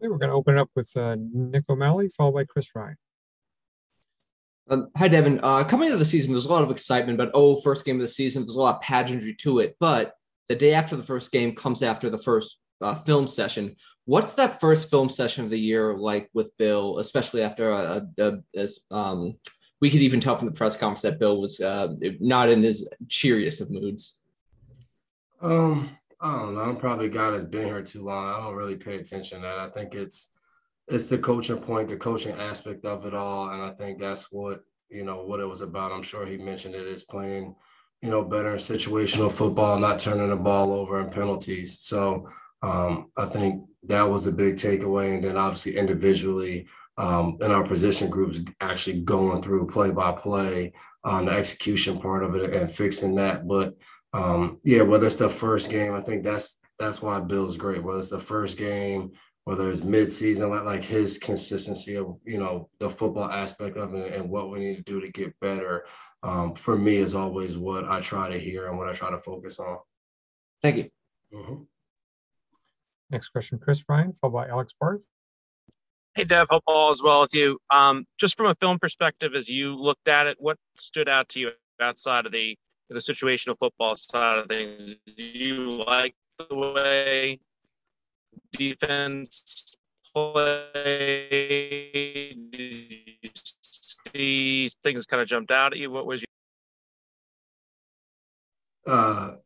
Okay, we're going to open it up with uh, Nick O'Malley, followed by Chris Ryan. Um, hi, Devin. Uh, coming into the season, there's a lot of excitement, but oh, first game of the season, there's a lot of pageantry to it. But the day after the first game comes after the first uh, film session. What's that first film session of the year like with Bill, especially after a, a, a um, we could even tell from the press conference that Bill was uh, not in his cheeriest of moods. Um, I don't know. I'm probably a guy that's been here too long. I don't really pay attention to that. I think it's it's the coaching point, the coaching aspect of it all, and I think that's what you know what it was about. I'm sure he mentioned it is playing, you know, better in situational football, not turning the ball over and penalties. So um, I think that was a big takeaway, and then obviously individually um, in our position groups, actually going through play by play on the execution part of it and fixing that. But um, yeah, whether it's the first game, I think that's that's why Bill's great. Whether it's the first game whether it's midseason, like like his consistency of you know the football aspect of it and what we need to do to get better. Um, for me, is always what I try to hear and what I try to focus on. Thank you. Mm-hmm. Next question, Chris Ryan, followed by Alex Barth. Hey, Dev, hope all is well with you. Um, just from a film perspective, as you looked at it, what stood out to you outside of the the situational football side of things? Do you like the way defense play? Did you see things kind of jumped out at you? What was your uh,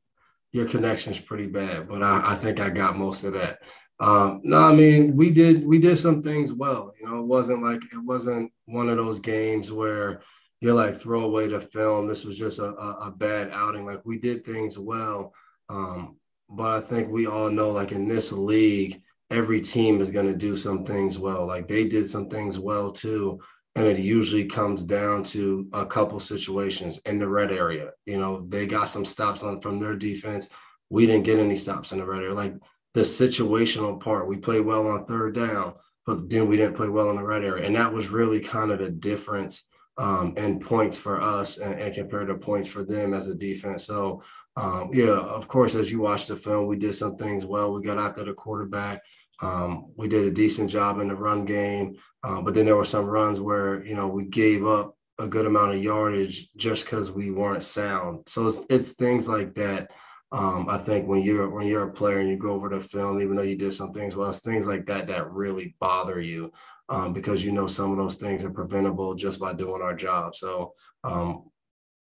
your connection's pretty bad, but I, I think I got most of that. Um, no, I mean we did we did some things well. You know, it wasn't like it wasn't one of those games where you're like throw away the film. This was just a, a, a bad outing. Like we did things well. Um, but I think we all know, like in this league, every team is going to do some things well. Like they did some things well too. And it usually comes down to a couple situations in the red area. You know, they got some stops on from their defense. We didn't get any stops in the red area. Like the situational part, we played well on third down, but then we didn't play well in the red area. And that was really kind of the difference um, in points for us and, and compared to points for them as a defense. So um, yeah, of course, as you watch the film, we did some things well. We got after the quarterback. Um, we did a decent job in the run game, uh, but then there were some runs where you know we gave up a good amount of yardage just because we weren't sound. So it's, it's things like that. Um, I think when you're when you're a player and you go over the film, even though you did some things well, it's things like that that really bother you um, because you know some of those things are preventable just by doing our job. So um,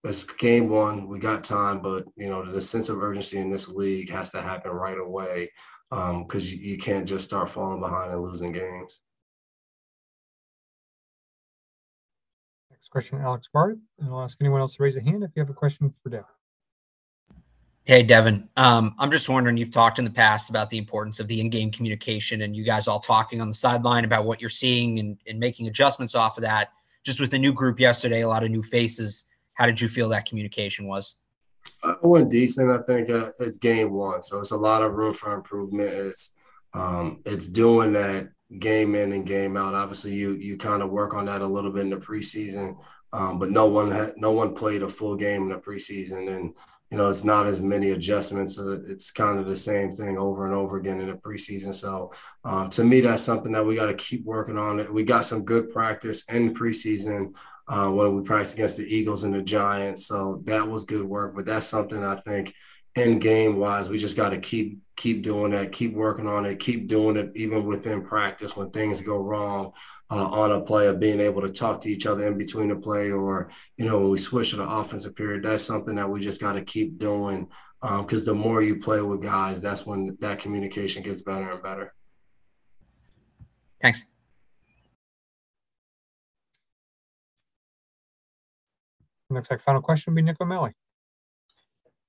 it's game one. We got time, but you know the sense of urgency in this league has to happen right away because um, you, you can't just start falling behind and losing games. Next question, Alex Barth, and I'll ask anyone else to raise a hand if you have a question for Devin. Hey, Devin. Um, I'm just wondering, you've talked in the past about the importance of the in-game communication and you guys all talking on the sideline about what you're seeing and, and making adjustments off of that. Just with the new group yesterday, a lot of new faces how did you feel that communication was? Uh, it went decent. I think uh, it's game one, so it's a lot of room for improvement. It's um, it's doing that game in and game out. Obviously, you you kind of work on that a little bit in the preseason, um, but no one had no one played a full game in the preseason, and you know it's not as many adjustments. It's kind of the same thing over and over again in the preseason. So uh, to me, that's something that we got to keep working on. We got some good practice in preseason uh, when we practiced against the Eagles and the Giants. So that was good work. But that's something I think in game wise, we just got to keep keep doing that, keep working on it, keep doing it even within practice when things go wrong. Uh, on a play of being able to talk to each other in between the play or you know when we switch to the offensive period that's something that we just got to keep doing because um, the more you play with guys that's when that communication gets better and better thanks Next, like final question will be Nick O'Malley.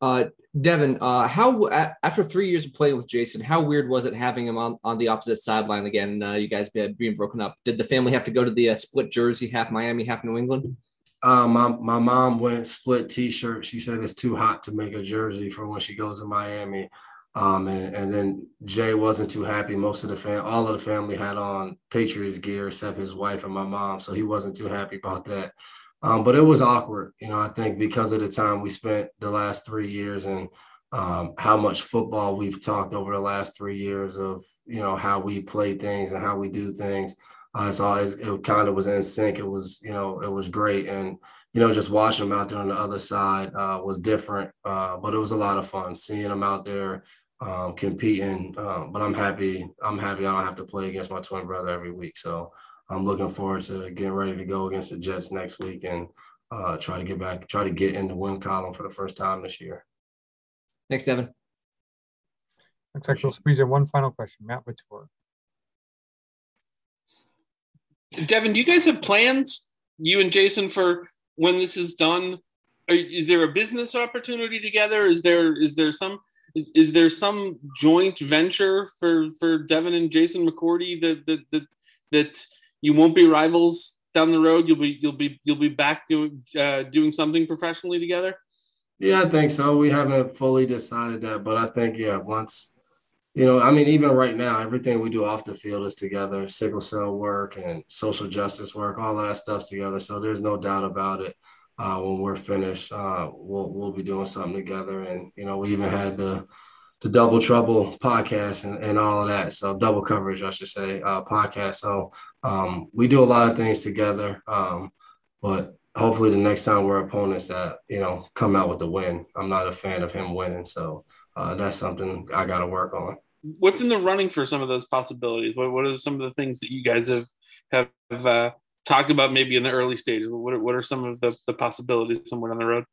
Uh, Devin, uh, how after three years of playing with Jason, how weird was it having him on, on the opposite sideline again? Uh, you guys being broken up. Did the family have to go to the uh, split jersey, half Miami, half New England? Uh, my my mom went split T-shirt. She said it's too hot to make a jersey for when she goes to Miami. Um, and, and then Jay wasn't too happy. Most of the fam, all of the family had on Patriots gear except his wife and my mom, so he wasn't too happy about that. Um, but it was awkward, you know. I think because of the time we spent the last three years, and um, how much football we've talked over the last three years of you know how we play things and how we do things. Uh, it's always it kind of was in sync. It was you know it was great and you know just watching them out there on the other side uh, was different, uh, but it was a lot of fun seeing them out there um, competing. Um, but I'm happy. I'm happy I don't have to play against my twin brother every week. So I'm looking forward to getting ready to go against the Jets next week and uh, try to get back, try to get in the win column for the first time this year. Thanks, Devin. Looks like we'll squeeze in one final question. Matt Vitor. Devin, do you guys have plans, you and Jason, for when this is done? Are, is there a business opportunity together? Is there is there some is there some joint venture for for Devin and Jason McCourty that that that, that you won't be rivals down the road? You'll be you'll be you'll be back doing uh, doing something professionally together. Yeah, I think so. We haven't fully decided that, but I think yeah, once you know, I mean, even right now, everything we do off the field is together, sickle cell work and social justice work, all that stuff's together. So there's no doubt about it. Uh, when we're finished, uh, we'll we'll be doing something together, and you know, we even had the the Double Trouble podcast and, and all of that. So double coverage, I should say, uh, podcast. So um, we do a lot of things together. Um, but hopefully the next time we're opponents that you know come out with the win. I'm not a fan of him winning, so uh, that's something I got to work on. What's in the running for some of those possibilities? What What are some of the things that you guys have have uh, talked about maybe in the early stages? What are, What are some of the, the possibilities somewhere down the road?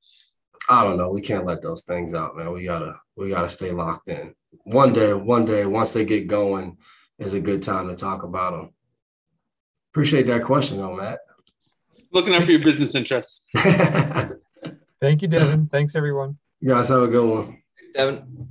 I don't know. We can't let those things out, man. We gotta we gotta stay locked in. One day, one day, once they get going, is a good time to talk about them. Appreciate that question, though, Matt. Looking out for your business interests. Thank you, Devin. Thanks, everyone. You guys have a good one. Thanks, Devin.